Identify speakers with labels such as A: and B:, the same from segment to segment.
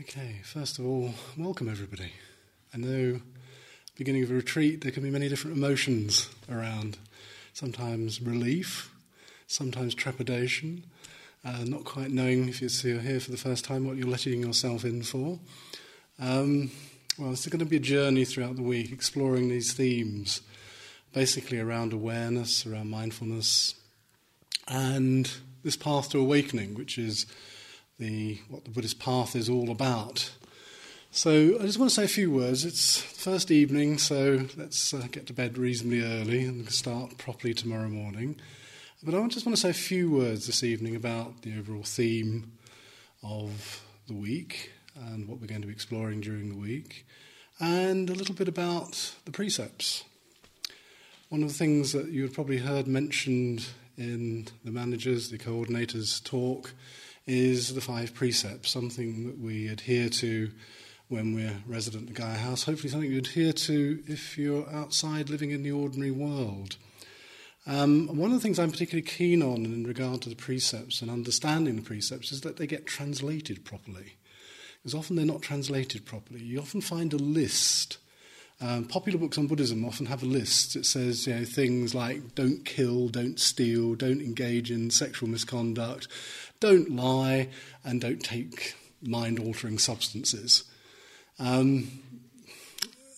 A: Okay, first of all, welcome everybody. I know beginning of a retreat there can be many different emotions around. Sometimes relief, sometimes trepidation, uh, not quite knowing if you're here for the first time what you're letting yourself in for. Um, well, it's going to be a journey throughout the week exploring these themes, basically around awareness, around mindfulness, and this path to awakening, which is the, what the Buddhist path is all about. So I just want to say a few words. It's first evening, so let's uh, get to bed reasonably early and start properly tomorrow morning. But I just want to say a few words this evening about the overall theme of the week and what we're going to be exploring during the week, and a little bit about the precepts. One of the things that you have probably heard mentioned in the managers, the coordinators' talk is the five precepts, something that we adhere to when we're resident at Gaia House, hopefully something you adhere to if you're outside living in the ordinary world. Um, one of the things I'm particularly keen on in regard to the precepts and understanding the precepts is that they get translated properly. Because often they're not translated properly. You often find a list. Um, popular books on Buddhism often have a list. It says you know, things like don't kill, don't steal, don't engage in sexual misconduct, don't lie and don't take mind altering substances. Um,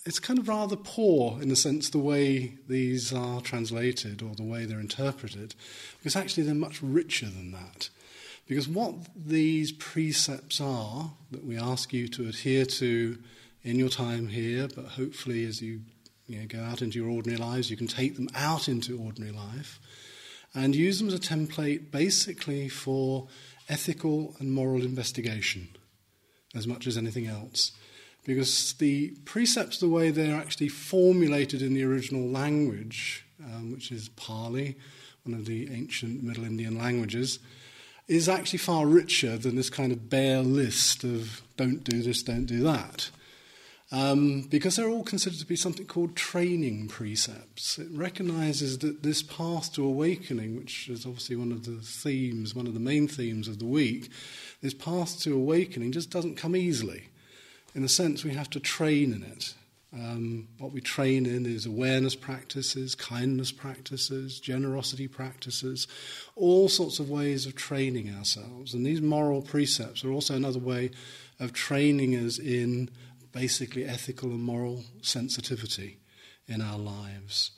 A: it's kind of rather poor in the sense the way these are translated or the way they're interpreted, because actually they're much richer than that. Because what these precepts are that we ask you to adhere to in your time here, but hopefully as you, you know, go out into your ordinary lives, you can take them out into ordinary life and use them as a template basically for ethical and moral investigation as much as anything else. Because the precepts, the way they're actually formulated in the original language, um, which is Pali, one of the ancient Middle Indian languages, is actually far richer than this kind of bare list of don't do this, don't do that um, because they're all considered to be something called training precepts. It recognizes that this path to awakening, which is obviously one of the themes, one of the main themes of the week, this path to awakening just doesn't come easily. In a sense, we have to train in it. Um, what we train in is awareness practices, kindness practices, generosity practices, all sorts of ways of training ourselves. And these moral precepts are also another way of training us in basically ethical and moral sensitivity in our lives.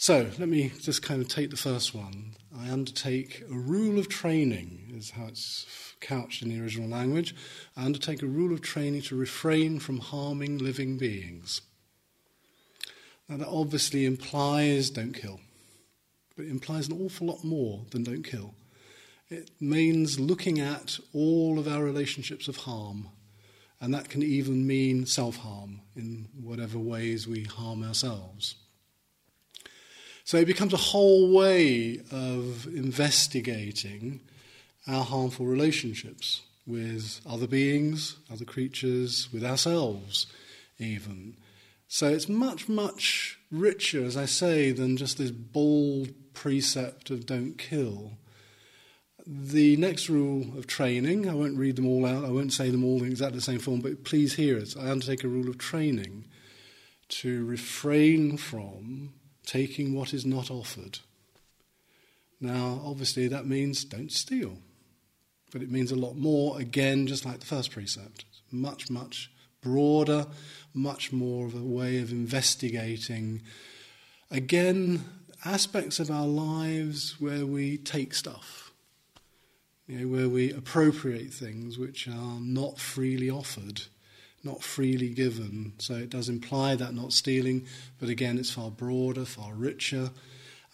A: So let me just kind of take the first one. I undertake a rule of training, is how it's couched in the original language. I undertake a rule of training to refrain from harming living beings. Now, that obviously implies don't kill, but it implies an awful lot more than don't kill. It means looking at all of our relationships of harm and that can even mean self harm in whatever ways we harm ourselves. So it becomes a whole way of investigating our harmful relationships with other beings, other creatures, with ourselves, even. So it's much, much richer, as I say, than just this bald precept of don't kill. The next rule of training, I won't read them all out, I won't say them all in exactly the same form, but please hear it. I undertake a rule of training to refrain from taking what is not offered. Now, obviously, that means don't steal. But it means a lot more, again, just like the first precept. It's much, much broader, much more of a way of investigating, again, aspects of our lives where we take stuff you know, where we appropriate things which are not freely offered, not freely given. So it does imply that not stealing, but again, it's far broader, far richer,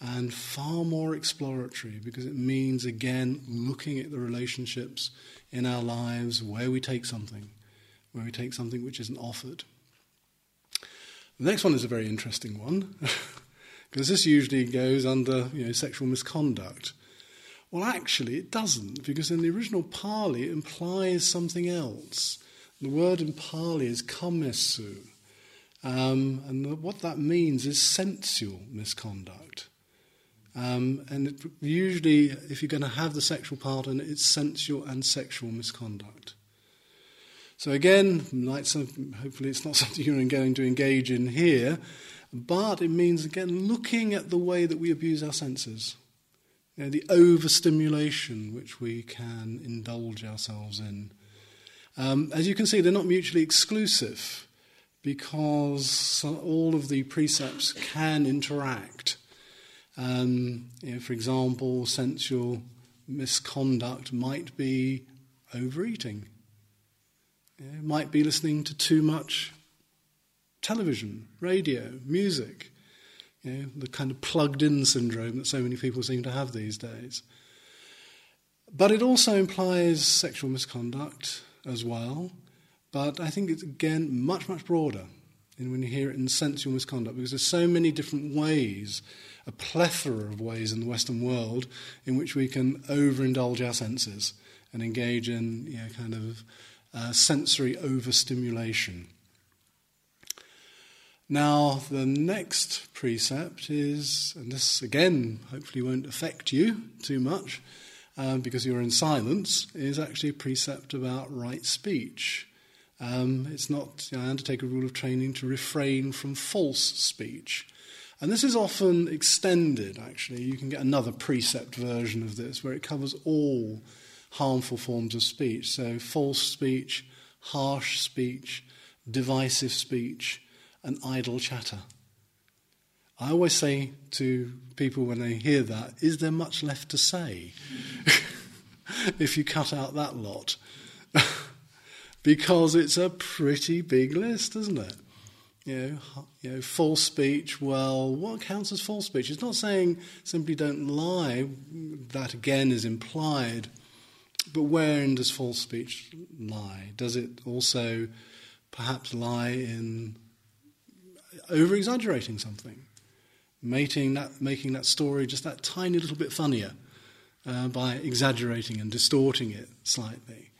A: and far more exploratory because it means, again, looking at the relationships in our lives where we take something, where we take something which isn't offered. The next one is a very interesting one because this usually goes under you know, sexual misconduct. Well, actually, it doesn't, because in the original Pali it implies something else. The word in Pali is kamesu, um, and what that means is sensual misconduct. Um, and it, usually, if you're going to have the sexual part in it, it's sensual and sexual misconduct. So again, hopefully it's not something you're going to engage in here, but it means again looking at the way that we abuse our senses, you know, the overstimulation which we can indulge ourselves in. Um, as you can see, they're not mutually exclusive because all of the precepts can interact. Um, you know, for example, sensual misconduct might be overeating. It might be listening to too much television, radio, music. The kind of plugged in syndrome that so many people seem to have these days. But it also implies sexual misconduct as well. But I think it's again much, much broader in when you hear it in sensual misconduct because there's so many different ways, a plethora of ways in the Western world in which we can overindulge our senses and engage in you know, kind of uh, sensory overstimulation. Now, the next precept is, and this again hopefully won't affect you too much um, because you're in silence, is actually a precept about right speech. Um, it's not, you know, I undertake a rule of training to refrain from false speech. And this is often extended, actually. You can get another precept version of this where it covers all harmful forms of speech. So, false speech, harsh speech, divisive speech, and idle chatter. I always say to people when they hear that, is there much left to say? if you cut out that lot. because it's a pretty big list, isn't it? You know, you know, false speech. Well, what counts as false speech? It's not saying simply don't lie. That again is implied. But wherein does false speech lie? Does it also perhaps lie in over exaggerating something, making that, making that story just that tiny little bit funnier uh, by exaggerating and distorting it slightly?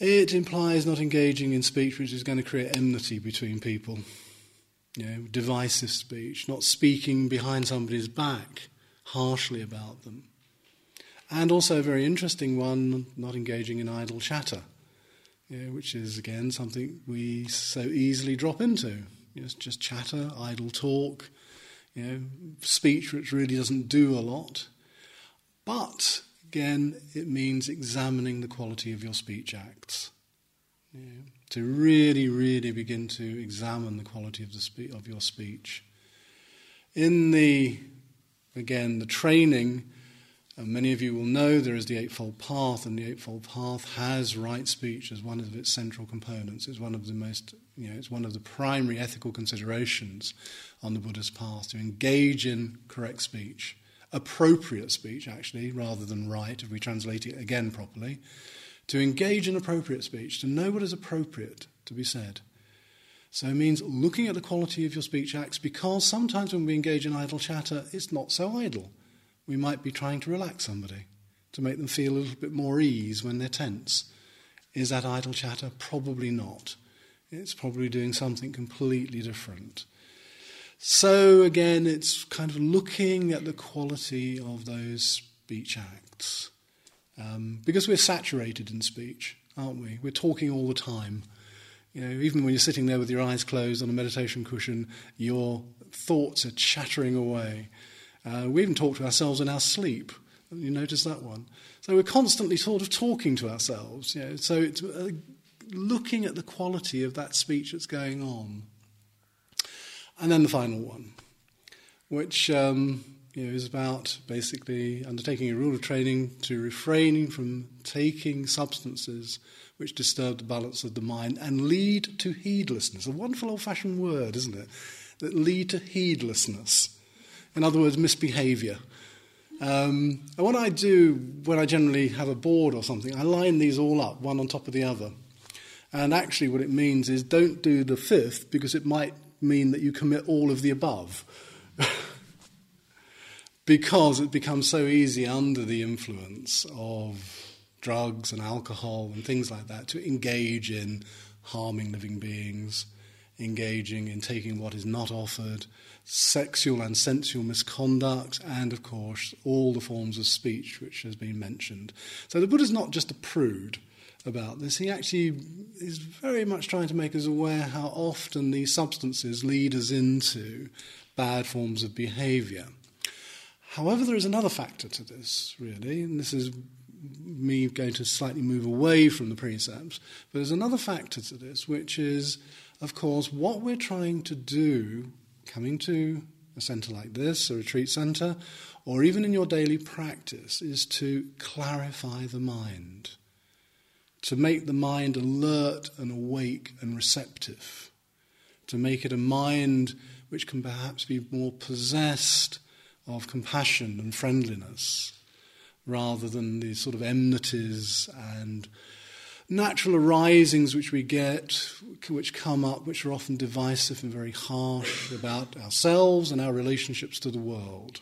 A: It implies not engaging in speech which is going to create enmity between people. You know, divisive speech, not speaking behind somebody's back harshly about them. And also a very interesting one, not engaging in idle chatter, you know, which is again something we so easily drop into. You know, just chatter, idle talk, you know, speech which really doesn't do a lot. But again, it means examining the quality of your speech acts. You know, to really, really begin to examine the quality of, the spe- of your speech. In the, again, the training and many of you will know there is the Eightfold Path, and the Eightfold Path has right speech as one of its central components. It's one of the most, you know, it's one of the primary ethical considerations on the Buddha's path to engage in correct speech, appropriate speech, actually, rather than right, if we translate it again properly. To engage in appropriate speech, to know what is appropriate to be said. So it means looking at the quality of your speech acts because sometimes when we engage in idle chatter, it's not so idle we might be trying to relax somebody, to make them feel a little bit more ease when they're tense. Is that idle chatter? Probably not. It's probably doing something completely different. So, again, it's kind of looking at the quality of those speech acts. Um, because we're saturated in speech, aren't we? We're talking all the time. You know, even when you're sitting there with your eyes closed on a meditation cushion, your thoughts are chattering away. Uh, we even talk to ourselves in our sleep. You notice that one? So we're constantly sort of talking to ourselves. You know, so it's uh, looking at the quality of that speech that's going on. And then the final one, which um, you know, is about basically undertaking a rule of training to refraining from taking substances which disturb the balance of the mind and lead to heedlessness. A wonderful old fashioned word, isn't it? That lead to heedlessness. In other words, misbehavior. Um, and what I do when I generally have a board or something, I line these all up, one on top of the other. And actually, what it means is don't do the fifth because it might mean that you commit all of the above. because it becomes so easy under the influence of drugs and alcohol and things like that to engage in harming living beings, engaging in taking what is not offered, sexual and sensual misconduct, and of course, all the forms of speech which has been mentioned. So the Buddha is not just a prude. About this. He actually is very much trying to make us aware how often these substances lead us into bad forms of behavior. However, there is another factor to this, really, and this is me going to slightly move away from the precepts, but there's another factor to this, which is, of course, what we're trying to do coming to a centre like this, a retreat centre, or even in your daily practice, is to clarify the mind, to make the mind alert and awake and receptive, to make it a mind which can perhaps be more possessed of compassion and friendliness rather than the sort of enmities and natural arisings which we get, which come up, which are often divisive and very harsh about ourselves and our relationships to the world.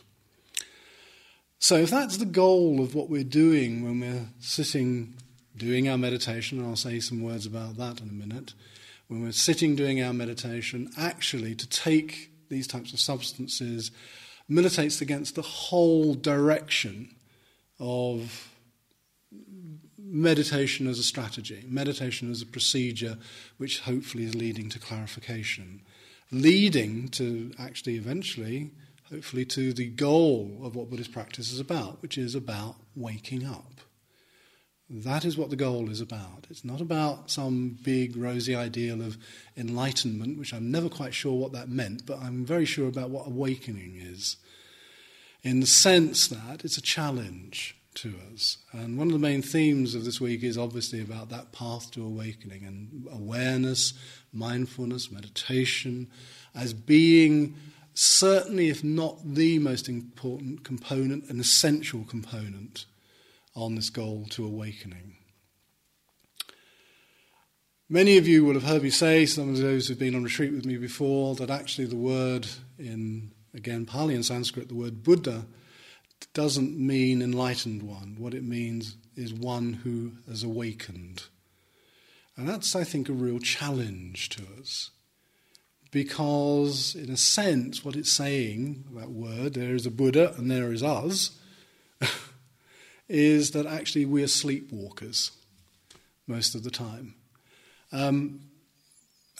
A: So, if that's the goal of what we're doing when we're sitting doing our meditation, and I'll say some words about that in a minute, when we're sitting doing our meditation, actually to take these types of substances militates against the whole direction of meditation as a strategy, meditation as a procedure, which hopefully is leading to clarification, leading to actually eventually, hopefully, to the goal of what Buddhist practice is about, which is about waking up. That is what the goal is about. It's not about some big rosy ideal of enlightenment, which I'm never quite sure what that meant, but I'm very sure about what awakening is in the sense that it's a challenge to us. And one of the main themes of this week is obviously about that path to awakening and awareness, mindfulness, meditation, as being certainly, if not the most important component, an essential component on this goal to awakening. Many of you will have heard me say, some of those who've been on retreat with me before, that actually the word in Again, Pali and Sanskrit, the word Buddha doesn't mean enlightened one. What it means is one who has awakened. And that's, I think, a real challenge to us. Because, in a sense, what it's saying, that word, there is a Buddha and there is us, is that actually we are sleepwalkers most of the time. Um,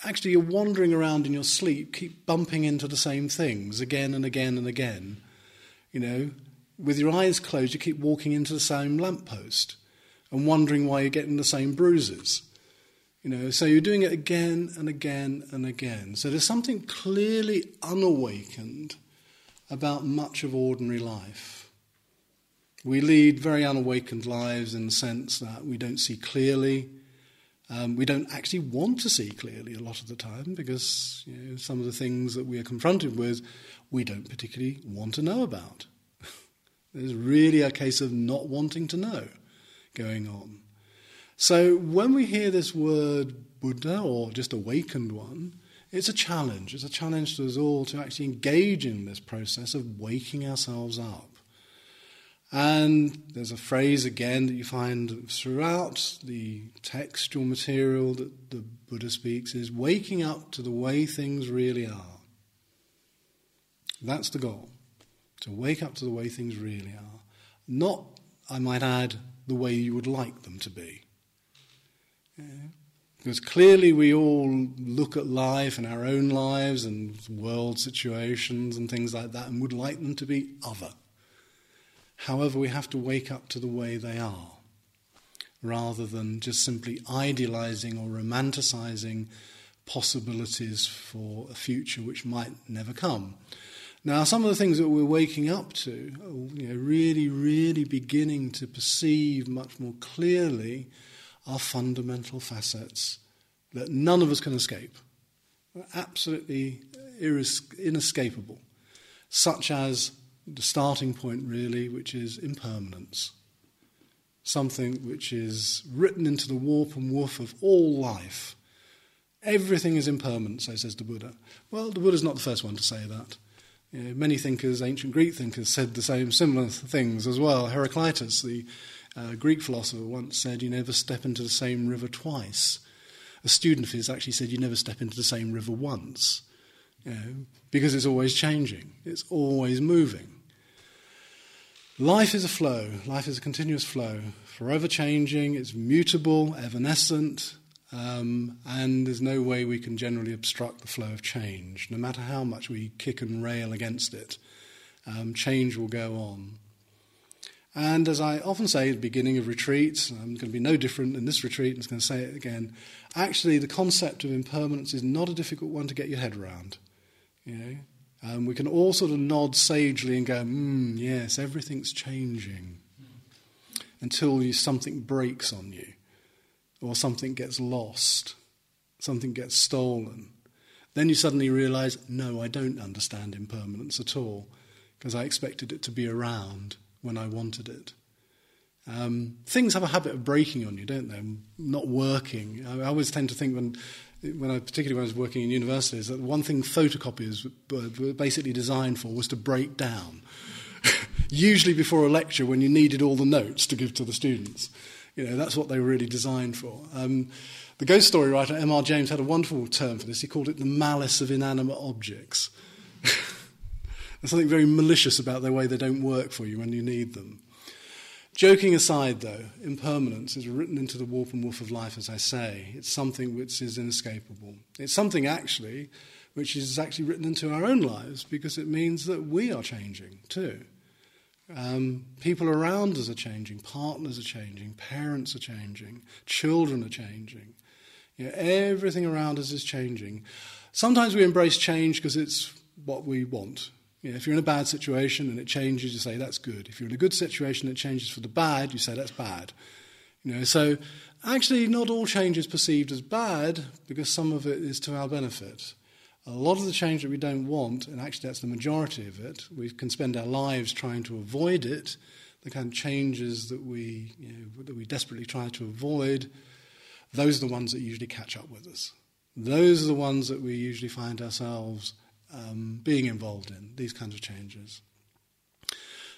A: actually you're wandering around in your sleep, keep bumping into the same things again and again and again. You know, with your eyes closed, you keep walking into the same lamppost and wondering why you're getting the same bruises. You know, so you're doing it again and again and again. So there's something clearly unawakened about much of ordinary life. We lead very unawakened lives in the sense that we don't see clearly, um, we don't actually want to see clearly a lot of the time because you know, some of the things that we are confronted with we don't particularly want to know about. There's really a case of not wanting to know going on. So when we hear this word Buddha or just awakened one, it's a challenge. It's a challenge to us all to actually engage in this process of waking ourselves up. And there's a phrase again that you find throughout the textual material that the Buddha speaks is waking up to the way things really are. That's the goal. To wake up to the way things really are. Not, I might add, the way you would like them to be. Yeah. Because clearly we all look at life and our own lives and world situations and things like that and would like them to be other. However, we have to wake up to the way they are, rather than just simply idealizing or romanticizing possibilities for a future which might never come. Now, some of the things that we're waking up to, you know, really, really beginning to perceive much more clearly, are fundamental facets that none of us can escape. They're absolutely inescapable, such as the starting point, really, which is impermanence. Something which is written into the warp and woof of all life. Everything is impermanent, so says the Buddha. Well, the Buddha's not the first one to say that. You know, many thinkers, ancient Greek thinkers, said the same similar things as well. Heraclitus, the uh, Greek philosopher, once said, You never step into the same river twice. A student of his actually said, You never step into the same river once. You know, because it's always changing, it's always moving. Life is a flow. Life is a continuous flow, forever changing. It's mutable, evanescent, um, and there's no way we can generally obstruct the flow of change, no matter how much we kick and rail against it. Um, change will go on. And as I often say at the beginning of retreats, I'm going to be no different in this retreat, and I'm going to say it again. Actually, the concept of impermanence is not a difficult one to get your head around. You know, um, we can all sort of nod sagely and go, hmm, yes, everything's changing, until you, something breaks on you, or something gets lost, something gets stolen. Then you suddenly realize, no, I don't understand impermanence at all, because I expected it to be around when I wanted it. Um, things have a habit of breaking on you, don't they? Not working. I, I always tend to think when, when I, particularly when I was working in universities, that one thing photocopiers were basically designed for was to break down. Usually before a lecture, when you needed all the notes to give to the students, you know that's what they were really designed for. Um, the ghost story writer M.R. James had a wonderful term for this. He called it the malice of inanimate objects. There's something very malicious about the way they don't work for you when you need them. Joking aside, though, impermanence is written into the warp and woof of life, as I say. It's something which is inescapable. It's something, actually, which is actually written into our own lives because it means that we are changing too. Um, people around us are changing, partners are changing, parents are changing, children are changing. You know, everything around us is changing. Sometimes we embrace change because it's what we want. You know, if you're in a bad situation and it changes, you say that's good. If you're in a good situation and it changes for the bad, you say that's bad. You know, so actually, not all change is perceived as bad because some of it is to our benefit. A lot of the change that we don't want, and actually that's the majority of it, we can spend our lives trying to avoid it. The kind of changes that we, you know, that we desperately try to avoid, those are the ones that usually catch up with us. Those are the ones that we usually find ourselves um, being involved in, these kinds of changes.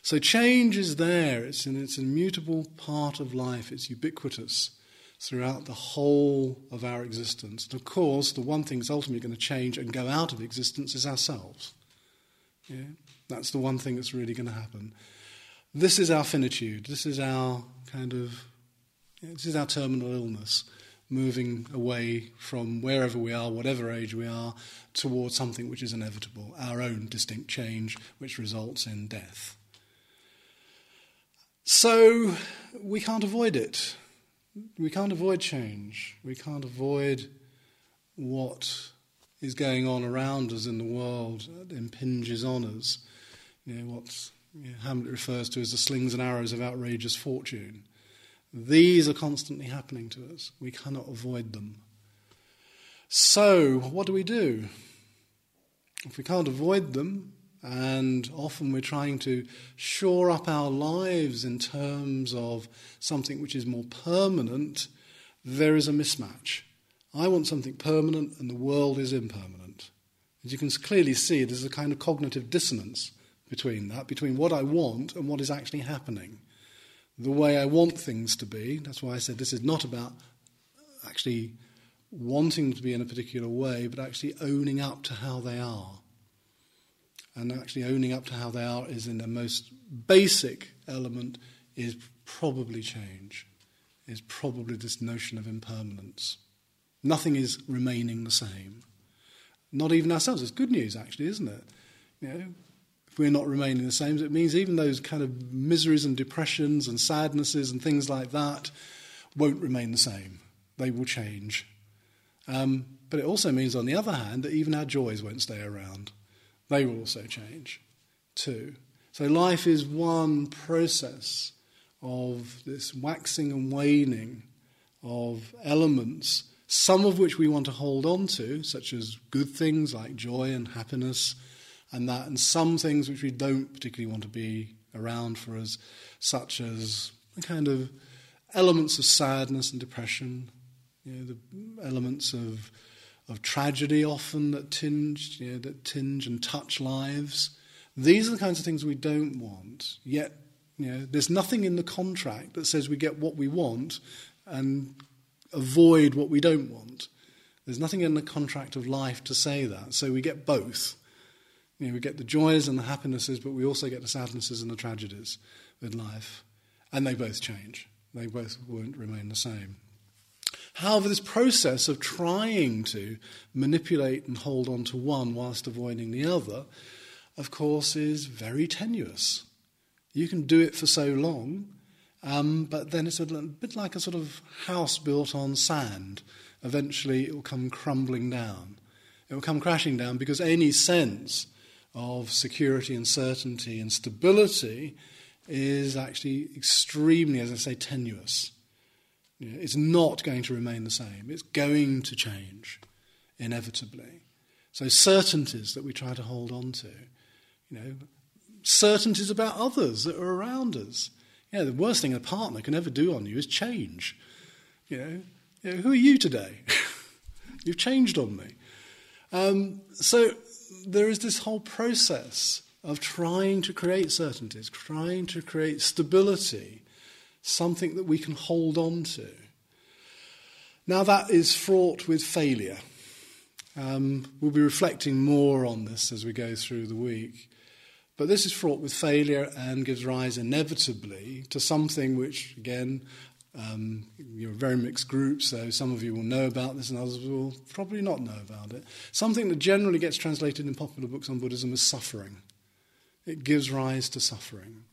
A: So change is there, it's an, it's an immutable part of life, it's ubiquitous throughout the whole of our existence. And of course, the one thing that's ultimately going to change and go out of existence is ourselves. Yeah? That's the one thing that's really going to happen. This is our finitude, this is our kind of, this is our terminal illness moving away from wherever we are, whatever age we are, towards something which is inevitable, our own distinct change, which results in death. So we can't avoid it. We can't avoid change. We can't avoid what is going on around us in the world that impinges on us. You know, what you know, Hamlet refers to as the slings and arrows of outrageous fortune. These are constantly happening to us. We cannot avoid them. So, what do we do? If we can't avoid them, and often we're trying to shore up our lives in terms of something which is more permanent, there is a mismatch. I want something permanent, and the world is impermanent. As you can clearly see, there's a kind of cognitive dissonance between that, between what I want and what is actually happening the way I want things to be. That's why I said this is not about actually wanting to be in a particular way, but actually owning up to how they are. And actually owning up to how they are is in the most basic element is probably change, is probably this notion of impermanence. Nothing is remaining the same. Not even ourselves. It's good news, actually, isn't it? You know, we're not remaining the same. It means even those kind of miseries and depressions and sadnesses and things like that won't remain the same. They will change. Um, but it also means, on the other hand, that even our joys won't stay around. They will also change too. So life is one process of this waxing and waning of elements, some of which we want to hold on to, such as good things like joy and happiness and that, and some things which we don't particularly want to be around for us, such as the kind of elements of sadness and depression, you know, the elements of of tragedy often that tinge, you know, that tinge and touch lives. These are the kinds of things we don't want. Yet, you know, there's nothing in the contract that says we get what we want and avoid what we don't want. There's nothing in the contract of life to say that. So we get both. You know, we get the joys and the happinesses, but we also get the sadnesses and the tragedies. with life, and they both change. They both won't remain the same. However, this process of trying to manipulate and hold on to one whilst avoiding the other, of course, is very tenuous. You can do it for so long, um, but then it's a bit like a sort of house built on sand. Eventually, it will come crumbling down. It will come crashing down because any sense of security and certainty and stability is actually extremely, as I say, tenuous. You know, it's not going to remain the same. It's going to change, inevitably. So certainties that we try to hold on to, you know, certainties about others that are around us. You know, the worst thing a partner can ever do on you is change. You know, you know who are you today? You've changed on me. Um, so there is this whole process of trying to create certainties, trying to create stability, something that we can hold on to. Now, that is fraught with failure. Um, we'll be reflecting more on this as we go through the week. But this is fraught with failure and gives rise inevitably to something which, again, um, you're a very mixed group, so some of you will know about this and others will probably not know about it. Something that generally gets translated in popular books on Buddhism is suffering. It gives rise to suffering.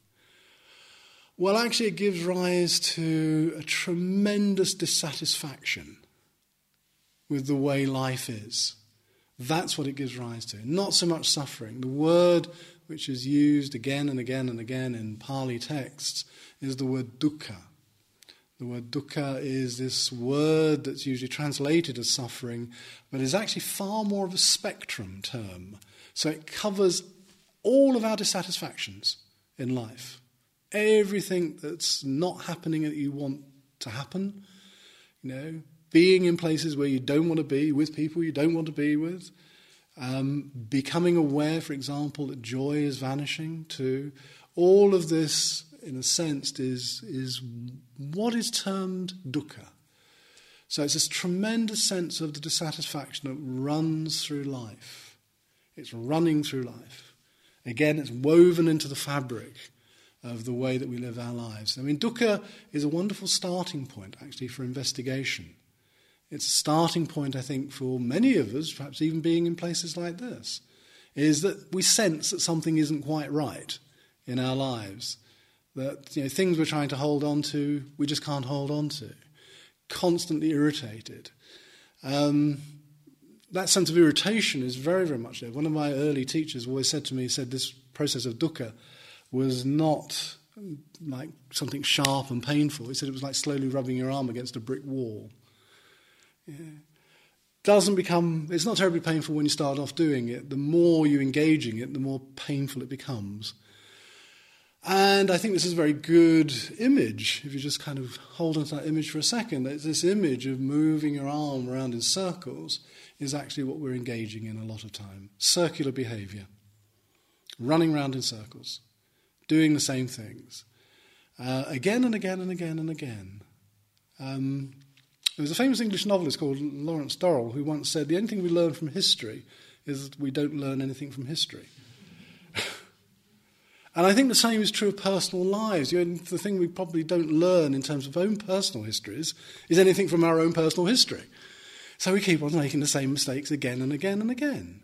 A: Well, actually, it gives rise to a tremendous dissatisfaction with the way life is. That's what it gives rise to. Not so much suffering. The word which is used again and again and again in Pali texts is the word dukkha. The word dukkha is this word that's usually translated as suffering, but is actually far more of a spectrum term. So it covers all of our dissatisfactions in life. Everything that's not happening that you want to happen, you know, being in places where you don't want to be, with people you don't want to be with, um, becoming aware, for example, that joy is vanishing too. All of this, in a sense, is, is what is termed dukkha. So it's this tremendous sense of the dissatisfaction that runs through life. It's running through life. Again, it's woven into the fabric of the way that we live our lives. I mean, dukkha is a wonderful starting point, actually, for investigation. It's a starting point, I think, for many of us, perhaps even being in places like this, is that we sense that something isn't quite right in our lives. That you know, things we're trying to hold on to, we just can't hold on to. Constantly irritated. Um, that sense of irritation is very, very much there. One of my early teachers always said to me, said this process of dukkha was not like something sharp and painful. He said it was like slowly rubbing your arm against a brick wall. Yeah. Doesn't become, it's not terribly painful when you start off doing it. The more you engage in it, the more painful it becomes. And I think this is a very good image, if you just kind of hold on to that image for a second. This image of moving your arm around in circles is actually what we're engaging in a lot of time. Circular behavior, running around in circles, doing the same things, uh, again and again and again and again. Um, there was a famous English novelist called Lawrence Durrell who once said, The only thing we learn from history is that we don't learn anything from history. And I think the same is true of personal lives. You know, the thing we probably don't learn in terms of own personal histories is anything from our own personal history. So we keep on making the same mistakes again and again and again.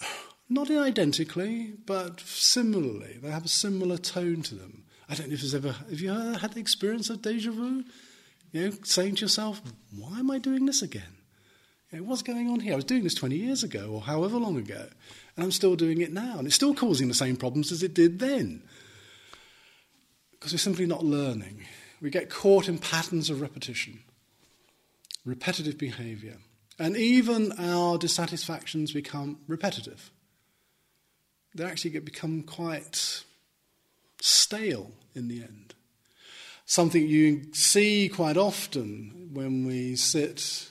A: Not identically, but similarly. They have a similar tone to them. I don't know if there's ever have you ever had the experience of deja vu? You know, saying to yourself, why am I doing this again? You know, what's going on here? I was doing this 20 years ago or however long ago, and I'm still doing it now. And it's still causing the same problems as it did then. Because we're simply not learning. We get caught in patterns of repetition, repetitive behavior. And even our dissatisfactions become repetitive. They actually get, become quite stale in the end. Something you see quite often when we sit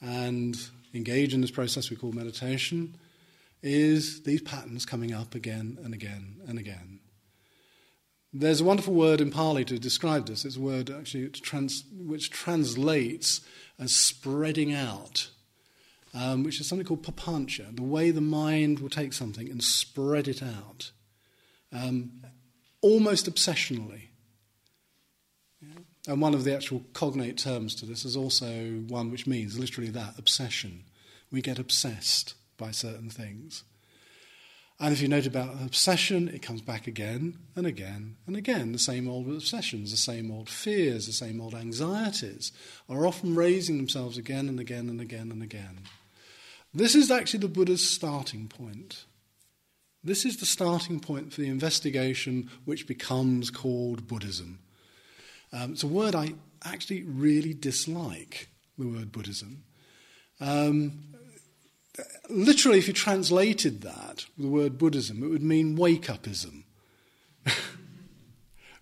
A: and engage in this process we call meditation is these patterns coming up again and again and again. There's a wonderful word in Pali to describe this. It's a word actually trans, which translates as spreading out, um, which is something called papancha, the way the mind will take something and spread it out. Um, almost obsessionally. And one of the actual cognate terms to this is also one which means literally that obsession. We get obsessed by certain things. And if you note about obsession, it comes back again and again and again. The same old obsessions, the same old fears, the same old anxieties are often raising themselves again and again and again and again. This is actually the Buddha's starting point. This is the starting point for the investigation which becomes called Buddhism. Um, it's a word I actually really dislike, the word Buddhism. Um, literally, if you translated that, the word Buddhism, it would mean wake upism.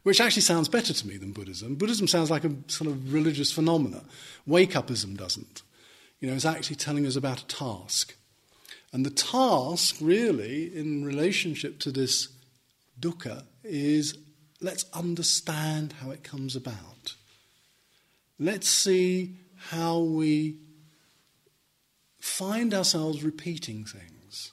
A: Which actually sounds better to me than Buddhism. Buddhism sounds like a sort of religious phenomena. Wake upism doesn't. You know, it's actually telling us about a task. And the task, really, in relationship to this dukkha, is let's understand how it comes about. Let's see how we find ourselves repeating things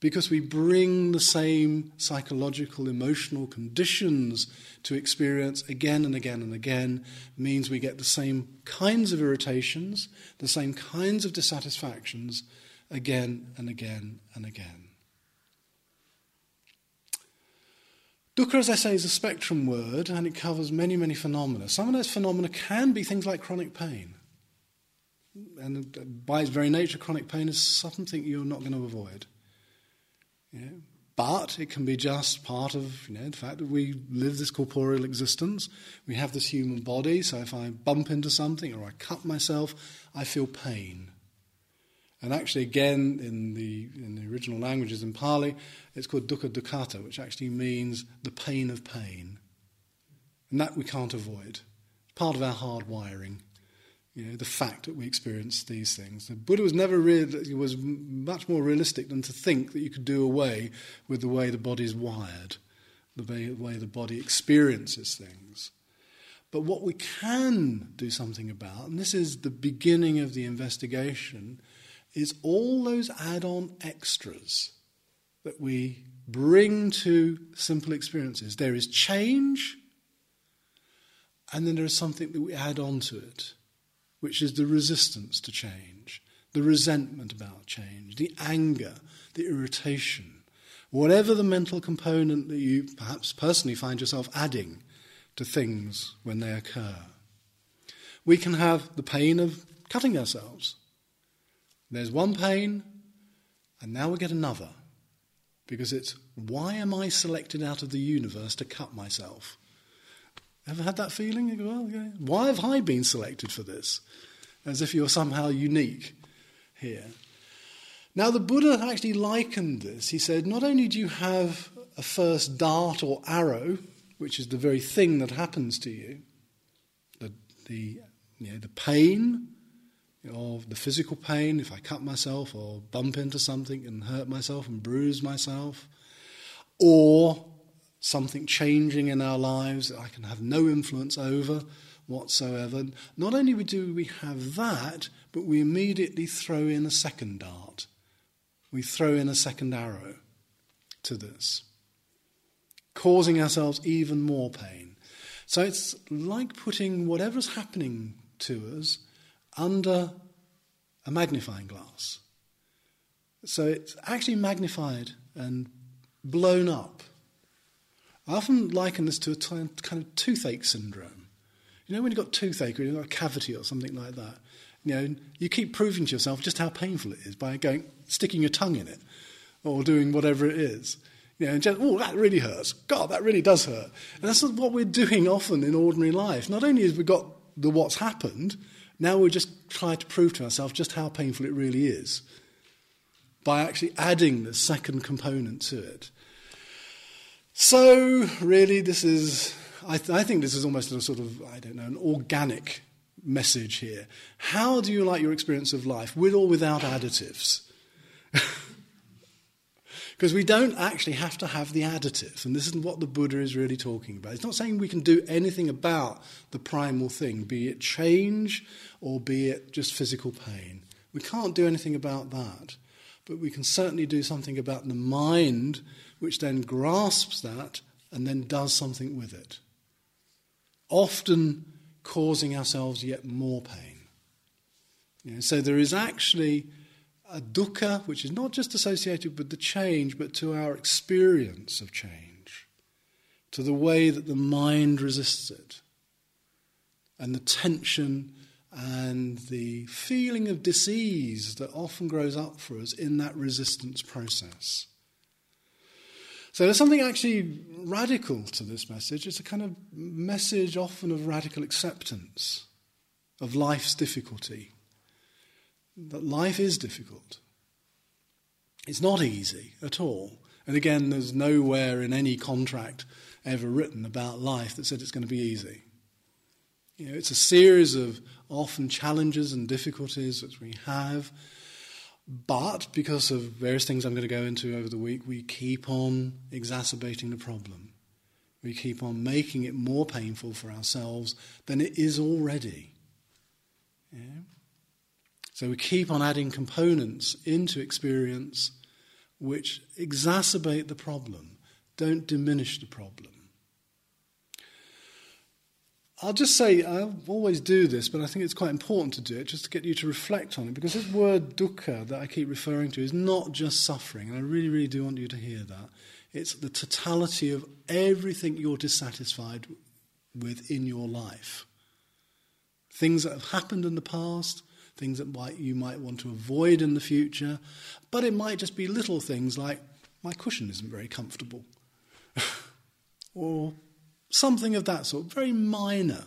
A: because we bring the same psychological, emotional conditions to experience again and again and again, means we get the same kinds of irritations, the same kinds of dissatisfactions again and again and again. Dukkha, as I say, is a spectrum word and it covers many, many phenomena. Some of those phenomena can be things like chronic pain and by its very nature, chronic pain is something you're not going to avoid. But it can be just part of you know, the fact that we live this corporeal existence. We have this human body, so if I bump into something or I cut myself, I feel pain. And actually, again, in the, in the original languages in Pali, it's called dukkha dukkhata, which actually means the pain of pain. And that we can't avoid. It's part of our hard wiring. You know, the fact that we experience these things. The Buddha was never really, was much more realistic than to think that you could do away with the way the body is wired, the way, the way the body experiences things. But what we can do something about, and this is the beginning of the investigation, is all those add on extras that we bring to simple experiences. There is change, and then there is something that we add on to it which is the resistance to change, the resentment about change, the anger, the irritation, whatever the mental component that you perhaps personally find yourself adding to things when they occur. We can have the pain of cutting ourselves. There's one pain, and now we get another. Because it's why am I selected out of the universe to cut myself? Ever had that feeling? You go, well. Why have I been selected for this? As if you're somehow unique here. Now, the Buddha actually likened this. He said, not only do you have a first dart or arrow, which is the very thing that happens to you, the, the, you know, the pain of the physical pain, if I cut myself or bump into something and hurt myself and bruise myself, or something changing in our lives that I can have no influence over whatsoever. Not only do we have that, but we immediately throw in a second dart. We throw in a second arrow to this, causing ourselves even more pain. So it's like putting whatever's happening to us under a magnifying glass. So it's actually magnified and blown up I often liken this to a kind of toothache syndrome. You know, when you've got toothache or you've got a cavity or something like that, you know, you keep proving to yourself just how painful it is by going sticking your tongue in it or doing whatever it is. You know, and just, oh, that really hurts. God, that really does hurt. And that's what we're doing often in ordinary life. Not only have we got the what's happened, now we're just try to prove to ourselves just how painful it really is by actually adding the second component to it. So, really, this is, I, th- I, think this is almost a sort of, I don't know, an organic message here. How do you like your experience of life, with or without additives? Because we don't actually have to have the additives, and this is what the Buddha is really talking about. It's not saying we can do anything about the primal thing, be it change or be it just physical pain. We can't do anything about that, but we can certainly do something about the mind which then grasps that and then does something with it, often causing ourselves yet more pain. You know, so there is actually a dukkha, which is not just associated with the change, but to our experience of change, to the way that the mind resists it, and the tension and the feeling of disease that often grows up for us in that resistance process. So there's something actually radical to this message. It's a kind of message often of radical acceptance of life's difficulty. That life is difficult. It's not easy at all. And again, there's nowhere in any contract ever written about life that said it's going to be easy. You know, it's a series of often challenges and difficulties that we have but because of various things I'm going to go into over the week, we keep on exacerbating the problem. We keep on making it more painful for ourselves than it is already. Yeah? So we keep on adding components into experience which exacerbate the problem, don't diminish the problem. I'll just say, I always do this, but I think it's quite important to do it just to get you to reflect on it, because this word dukkha that I keep referring to is not just suffering, and I really, really do want you to hear that. It's the totality of everything you're dissatisfied with in your life. Things that have happened in the past, things that might, you might want to avoid in the future, but it might just be little things like, my cushion isn't very comfortable. or Something of that sort, very minor.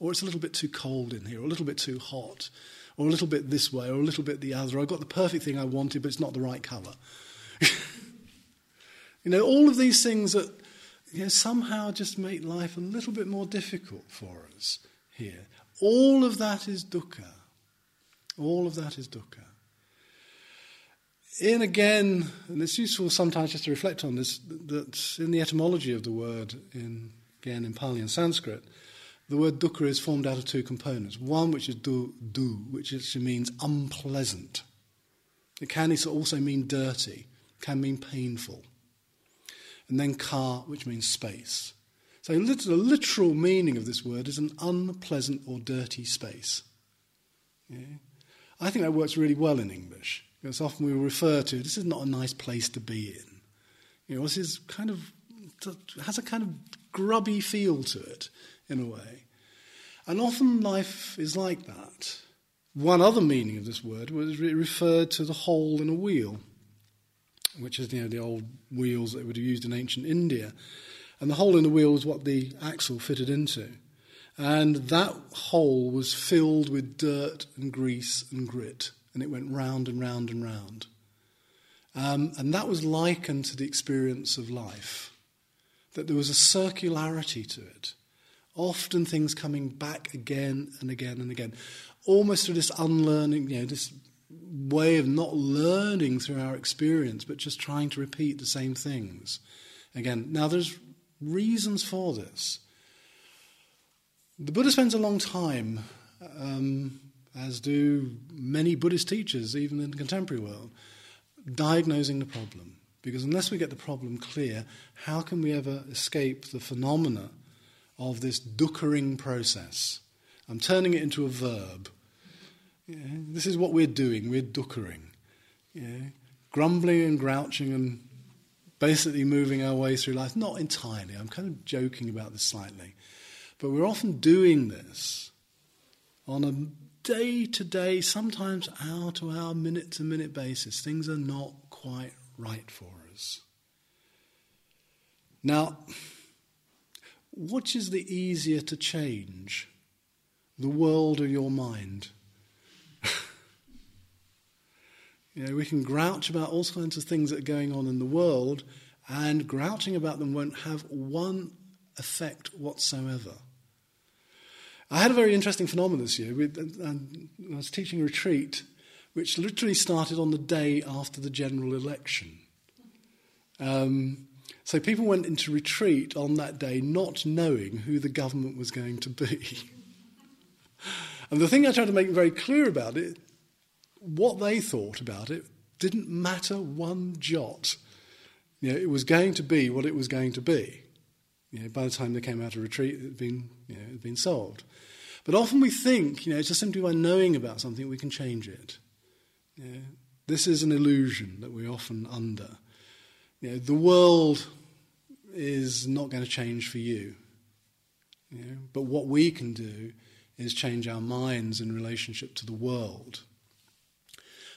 A: Or it's a little bit too cold in here, or a little bit too hot, or a little bit this way, or a little bit the other. I've got the perfect thing I wanted, but it's not the right colour. you know, all of these things that you know, somehow just make life a little bit more difficult for us here. All of that is dukkha. All of that is dukkha. In again, and it's useful sometimes just to reflect on this, that in the etymology of the word in again in Pali and Sanskrit, the word dukkha is formed out of two components. One, which is du, du which actually means unpleasant. It can also mean dirty, can mean painful. And then ka, which means space. So the literal meaning of this word is an unpleasant or dirty space. Yeah? I think that works really well in English. Because often we refer to this is not a nice place to be in. You know, this is kind of has a kind of grubby feel to it, in a way. And often life is like that. One other meaning of this word was it referred to the hole in a wheel, which is you know, the old wheels that would have used in ancient India. And the hole in the wheel was what the axle fitted into. And that hole was filled with dirt and grease and grit, and it went round and round and round. Um, and that was likened to the experience of life that there was a circularity to it. Often things coming back again and again and again, almost through this unlearning, you know, this way of not learning through our experience, but just trying to repeat the same things again. Now, there's reasons for this. The Buddha spends a long time, um, as do many Buddhist teachers, even in the contemporary world, diagnosing the problem. Because unless we get the problem clear, how can we ever escape the phenomena of this dukkering process? I'm turning it into a verb. Yeah, this is what we're doing. We're dukkering. Yeah, grumbling and grouching and basically moving our way through life. Not entirely. I'm kind of joking about this slightly. But we're often doing this on a day to day, sometimes hour to hour, minute to minute basis. Things are not quite right for us. Now, which is the easier to change? The world or your mind? you know, we can grouch about all kinds of things that are going on in the world, and grouching about them won't have one effect whatsoever. I had a very interesting phenomenon this year. I was teaching a retreat which literally started on the day after the general election. Um, so people went into retreat on that day not knowing who the government was going to be. and the thing I tried to make very clear about it, what they thought about it, didn't matter one jot. You know, it was going to be what it was going to be. You know, by the time they came out of retreat, it had been, you know, it had been solved. But often we think, you know, it's just simply by knowing about something we can change it. Know, this is an illusion that we're often under. You know, the world is not going to change for you. you know, but what we can do is change our minds in relationship to the world.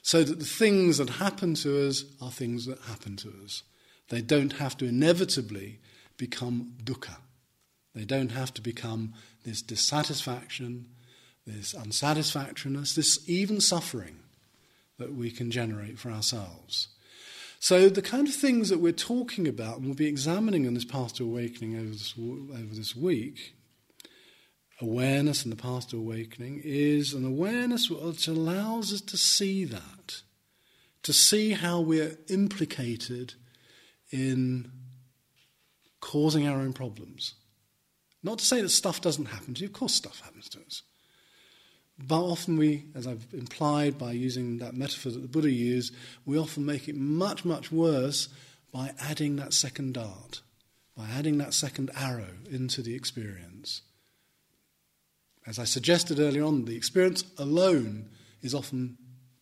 A: So that the things that happen to us are things that happen to us. They don't have to inevitably become dukkha. They don't have to become this dissatisfaction, this unsatisfactoriness, this even suffering that we can generate for ourselves. So, the kind of things that we're talking about and we'll be examining in this path to awakening over this, over this week, awareness in the path to awakening, is an awareness which allows us to see that, to see how we're implicated in causing our own problems. Not to say that stuff doesn't happen to you, of course, stuff happens to us. But often we, as I've implied by using that metaphor that the Buddha used, we often make it much, much worse by adding that second dart, by adding that second arrow into the experience. As I suggested earlier on, the experience alone is often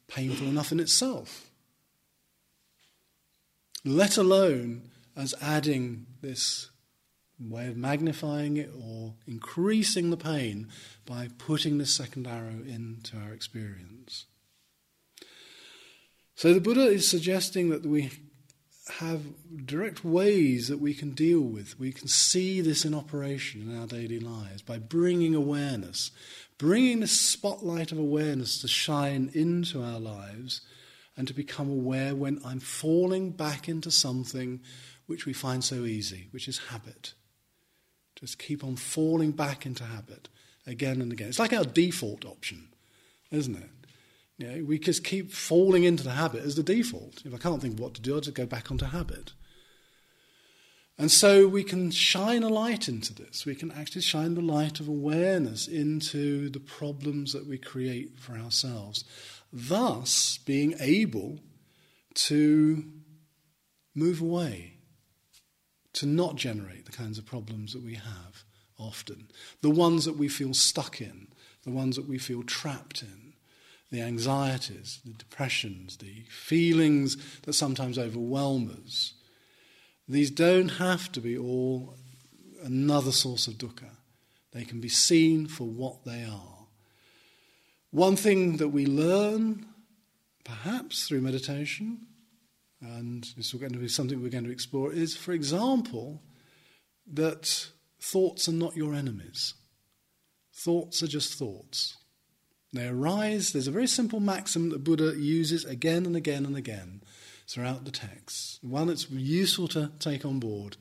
A: painful enough in itself, let alone as adding this way of magnifying it or increasing the pain by putting the second arrow into our experience. So the Buddha is suggesting that we have direct ways that we can deal with. We can see this in operation in our daily lives by bringing awareness, bringing the spotlight of awareness to shine into our lives and to become aware when I'm falling back into something which we find so easy, which is habit. Just keep on falling back into habit again and again. It's like our default option, isn't it? You know, we just keep falling into the habit as the default. If I can't think of what to do, I'll just go back onto habit. And so we can shine a light into this. We can actually shine the light of awareness into the problems that we create for ourselves, thus being able to move away to not generate the kinds of problems that we have often. The ones that we feel stuck in, the ones that we feel trapped in, the anxieties, the depressions, the feelings that sometimes overwhelm us. These don't have to be all another source of dukkha. They can be seen for what they are. One thing that we learn, perhaps through meditation, and this is going to be something we're going to explore, is, for example, that thoughts are not your enemies. Thoughts are just thoughts. They arise, there's a very simple maxim that Buddha uses again and again and again throughout the text. One that's useful to take on board.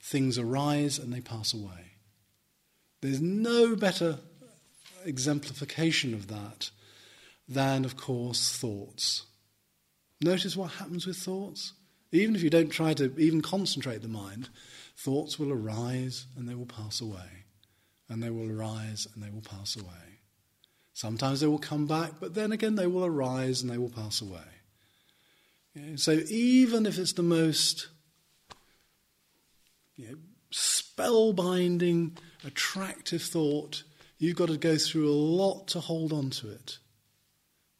A: Things arise and they pass away. There's no better exemplification of that than, of course, thoughts. Notice what happens with thoughts. Even if you don't try to even concentrate the mind, thoughts will arise and they will pass away. And they will arise and they will pass away. Sometimes they will come back, but then again they will arise and they will pass away. So even if it's the most you know, spellbinding, attractive thought, you've got to go through a lot to hold on to it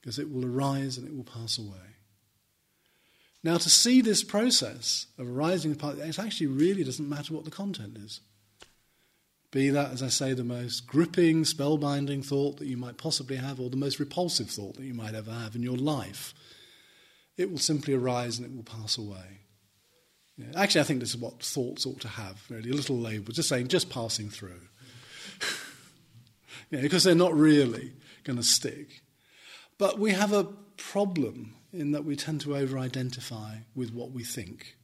A: because it will arise and it will pass away. Now, to see this process of arising, it actually really doesn't matter what the content is. Be that, as I say, the most gripping, spellbinding thought that you might possibly have, or the most repulsive thought that you might ever have in your life, it will simply arise and it will pass away. Yeah. Actually, I think this is what thoughts ought to have, really, a little label, just saying, just passing through. yeah, because they're not really going to stick. But we have a problem in that we tend to over identify with what we think.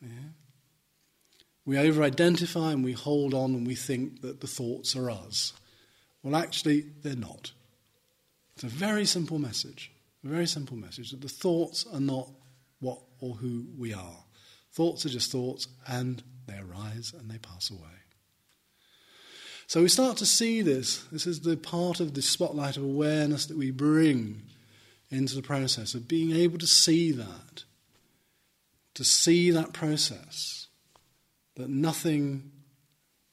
A: Yeah? We over identify and we hold on and we think that the thoughts are us. Well, actually, they're not. It's a very simple message. A very simple message that the thoughts are not what or who we are. Thoughts are just thoughts and they arise and they pass away. So we start to see this. This is the part of the spotlight of awareness that we bring into the process of being able to see that, to see that process, that nothing,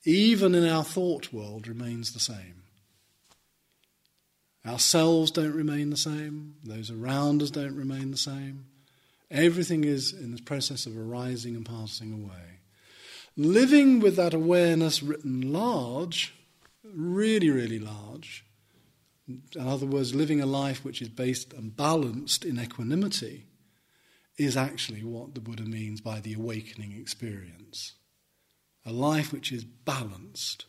A: even in our thought world, remains the same. Ourselves don't remain the same, those around us don't remain the same. Everything is in this process of arising and passing away. Living with that awareness written large, really, really large, in other words, living a life which is based and balanced in equanimity, is actually what the Buddha means by the awakening experience. A life which is balanced.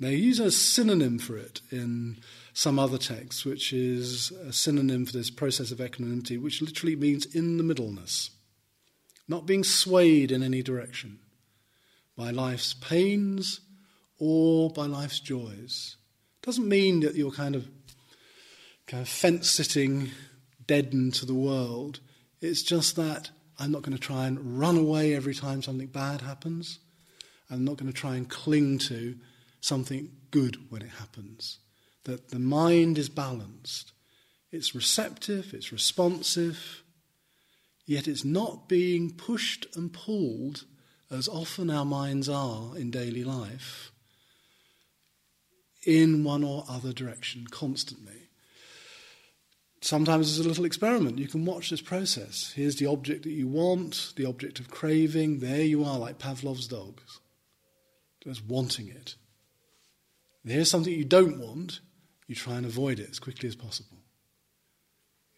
A: They use a synonym for it in some other texts, which is a synonym for this process of equanimity, which literally means in the middleness, not being swayed in any direction by life's pains or by life's joys. Doesn't mean that you're kind of kind of fence sitting, deadened to the world. It's just that I'm not going to try and run away every time something bad happens. I'm not going to try and cling to something good when it happens that the mind is balanced. It's receptive, it's responsive, yet it's not being pushed and pulled as often our minds are in daily life in one or other direction constantly. Sometimes it's a little experiment. You can watch this process. Here's the object that you want, the object of craving. There you are, like Pavlov's dogs, just wanting it. Here's something you don't want you try and avoid it as quickly as possible.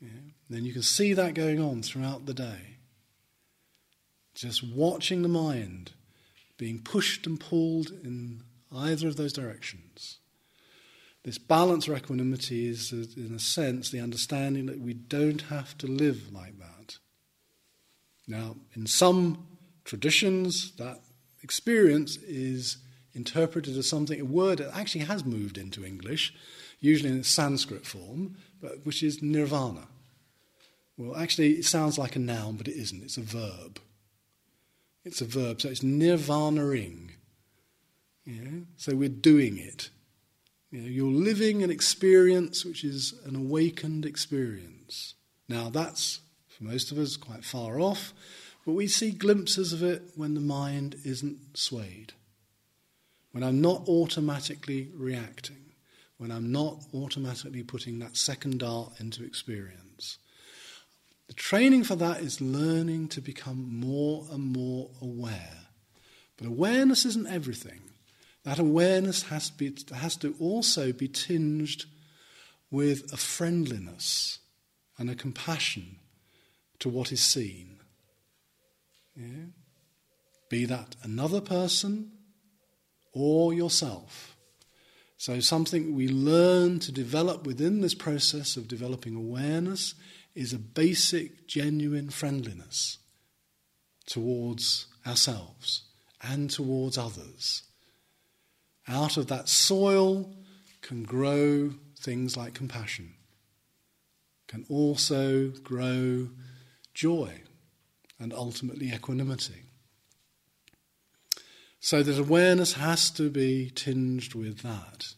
A: Yeah? Then you can see that going on throughout the day. Just watching the mind being pushed and pulled in either of those directions. This balance or equanimity is, in a sense, the understanding that we don't have to live like that. Now, in some traditions, that experience is interpreted as something, a word that actually has moved into English, usually in its Sanskrit form, but which is nirvana. Well, actually, it sounds like a noun, but it isn't. It's a verb. It's a verb, so it's nirvanaing. Yeah? So we're doing it. You know, you're living an experience which is an awakened experience. Now, that's, for most of us, quite far off, but we see glimpses of it when the mind isn't swayed, when I'm not automatically reacting when I'm not automatically putting that second dart into experience. The training for that is learning to become more and more aware. But awareness isn't everything. That awareness has to, be, has to also be tinged with a friendliness and a compassion to what is seen. Yeah? Be that another person or yourself. So, something we learn to develop within this process of developing awareness is a basic, genuine friendliness towards ourselves and towards others. Out of that soil can grow things like compassion, can also grow joy and ultimately equanimity. So that awareness has to be tinged with that.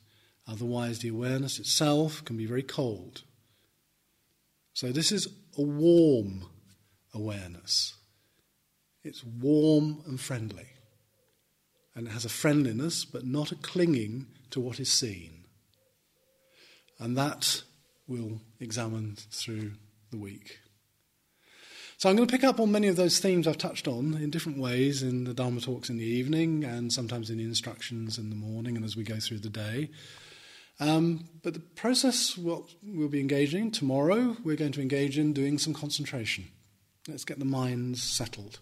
A: Otherwise, the awareness itself can be very cold. So, this is a warm awareness. It's warm and friendly. And it has a friendliness, but not a clinging to what is seen. And that we'll examine through the week. So I'm going to pick up on many of those themes I've touched on in different ways in the Dharma talks in the evening and sometimes in the instructions in the morning and as we go through the day. Um, but the process what we'll be engaging in tomorrow, we're going to engage in doing some concentration. Let's get the minds settled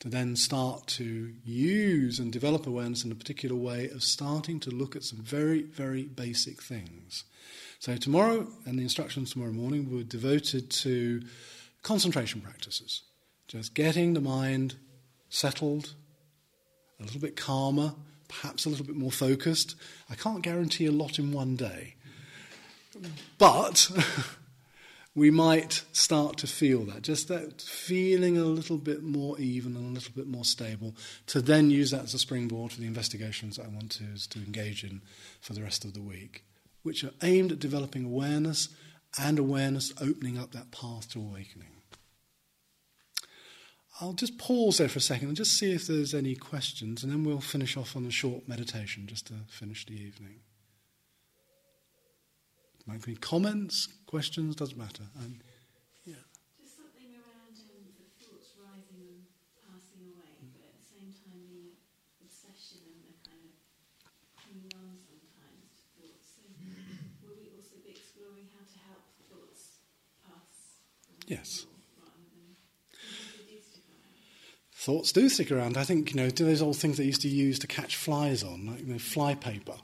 A: to then start to use and develop awareness in a particular way of starting to look at some very, very basic things. So tomorrow and the instructions tomorrow morning were devoted to concentration practices. Just getting the mind settled, a little bit calmer, perhaps a little bit more focused. I can't guarantee a lot in one day. But we might start to feel that, just that feeling a little bit more even and a little bit more stable, to then use that as a springboard for the investigations I want to, to engage in for the rest of the week, which are aimed at developing awareness and awareness opening up that path to awakening. I'll just pause there for a second and just see if there's any questions, and then we'll finish off on a short meditation just to finish the evening. Might be comments, questions, doesn't matter. Um,
B: yeah. Just something around um, the thoughts rising and passing away, but at the same time the obsession and the kind of clinging on sometimes to thoughts. So will we also be exploring how to help thoughts pass?
A: Yes. Thoughts do stick around. I think, you know, those old things they used to use to catch flies on, like you know, fly paper.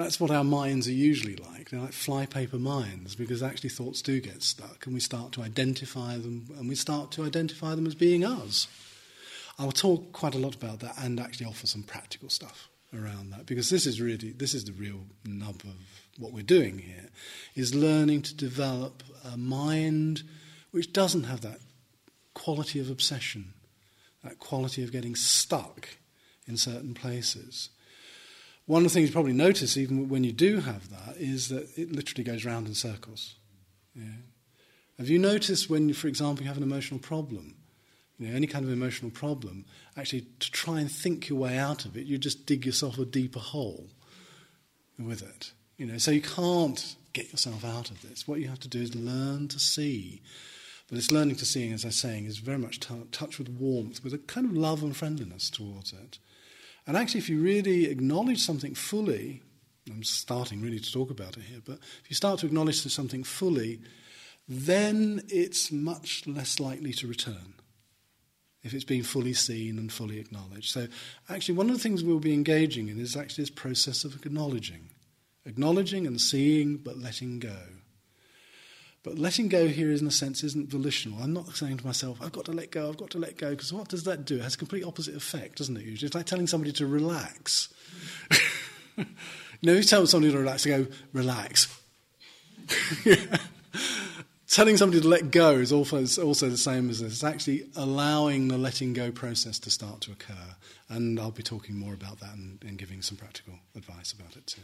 A: That's what our minds are usually like. They're like flypaper minds because actually thoughts do get stuck and we start to identify them and we start to identify them as being us. I'll talk quite a lot about that and actually offer some practical stuff around that because this is really this is the real nub of what we're doing here is learning to develop a mind which doesn't have that quality of obsession that quality of getting stuck in certain places one of the things you probably notice, even when you do have that, is that it literally goes round in circles. Yeah. Have you noticed when, for example, you have an emotional problem, you know, any kind of emotional problem, actually to try and think your way out of it, you just dig yourself a deeper hole with it. You know, so you can't get yourself out of this. What you have to do is learn to see. But this learning to see, as I was saying, is very much t- touched with warmth, with a kind of love and friendliness towards it. And actually, if you really acknowledge something fully, I'm starting really to talk about it here, but if you start to acknowledge something fully, then it's much less likely to return if it's been fully seen and fully acknowledged. So, actually, one of the things we'll be engaging in is actually this process of acknowledging. Acknowledging and seeing, but letting go. But letting go here, in a sense, isn't volitional. I'm not saying to myself, I've got to let go, I've got to let go, because what does that do? It has a complete opposite effect, doesn't it? Usually, it's like telling somebody to relax. you know, you tell somebody to relax, they go, relax. telling somebody to let go is also, also the same as this. It's actually allowing the letting go process to start to occur. And I'll be talking more about that and, and giving some practical advice about it too.